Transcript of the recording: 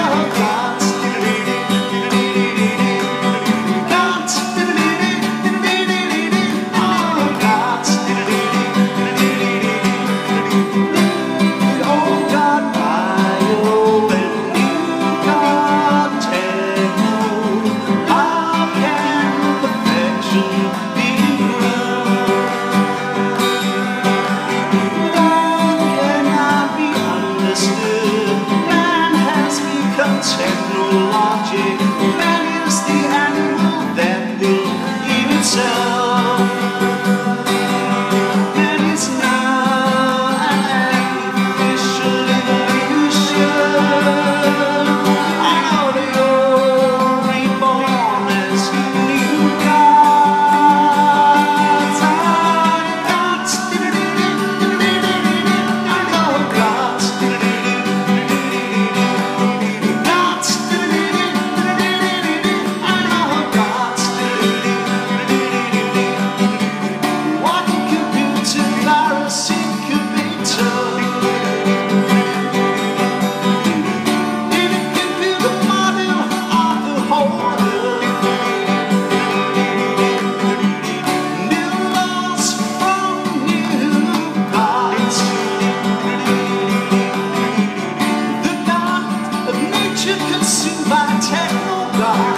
I'll technologic. God.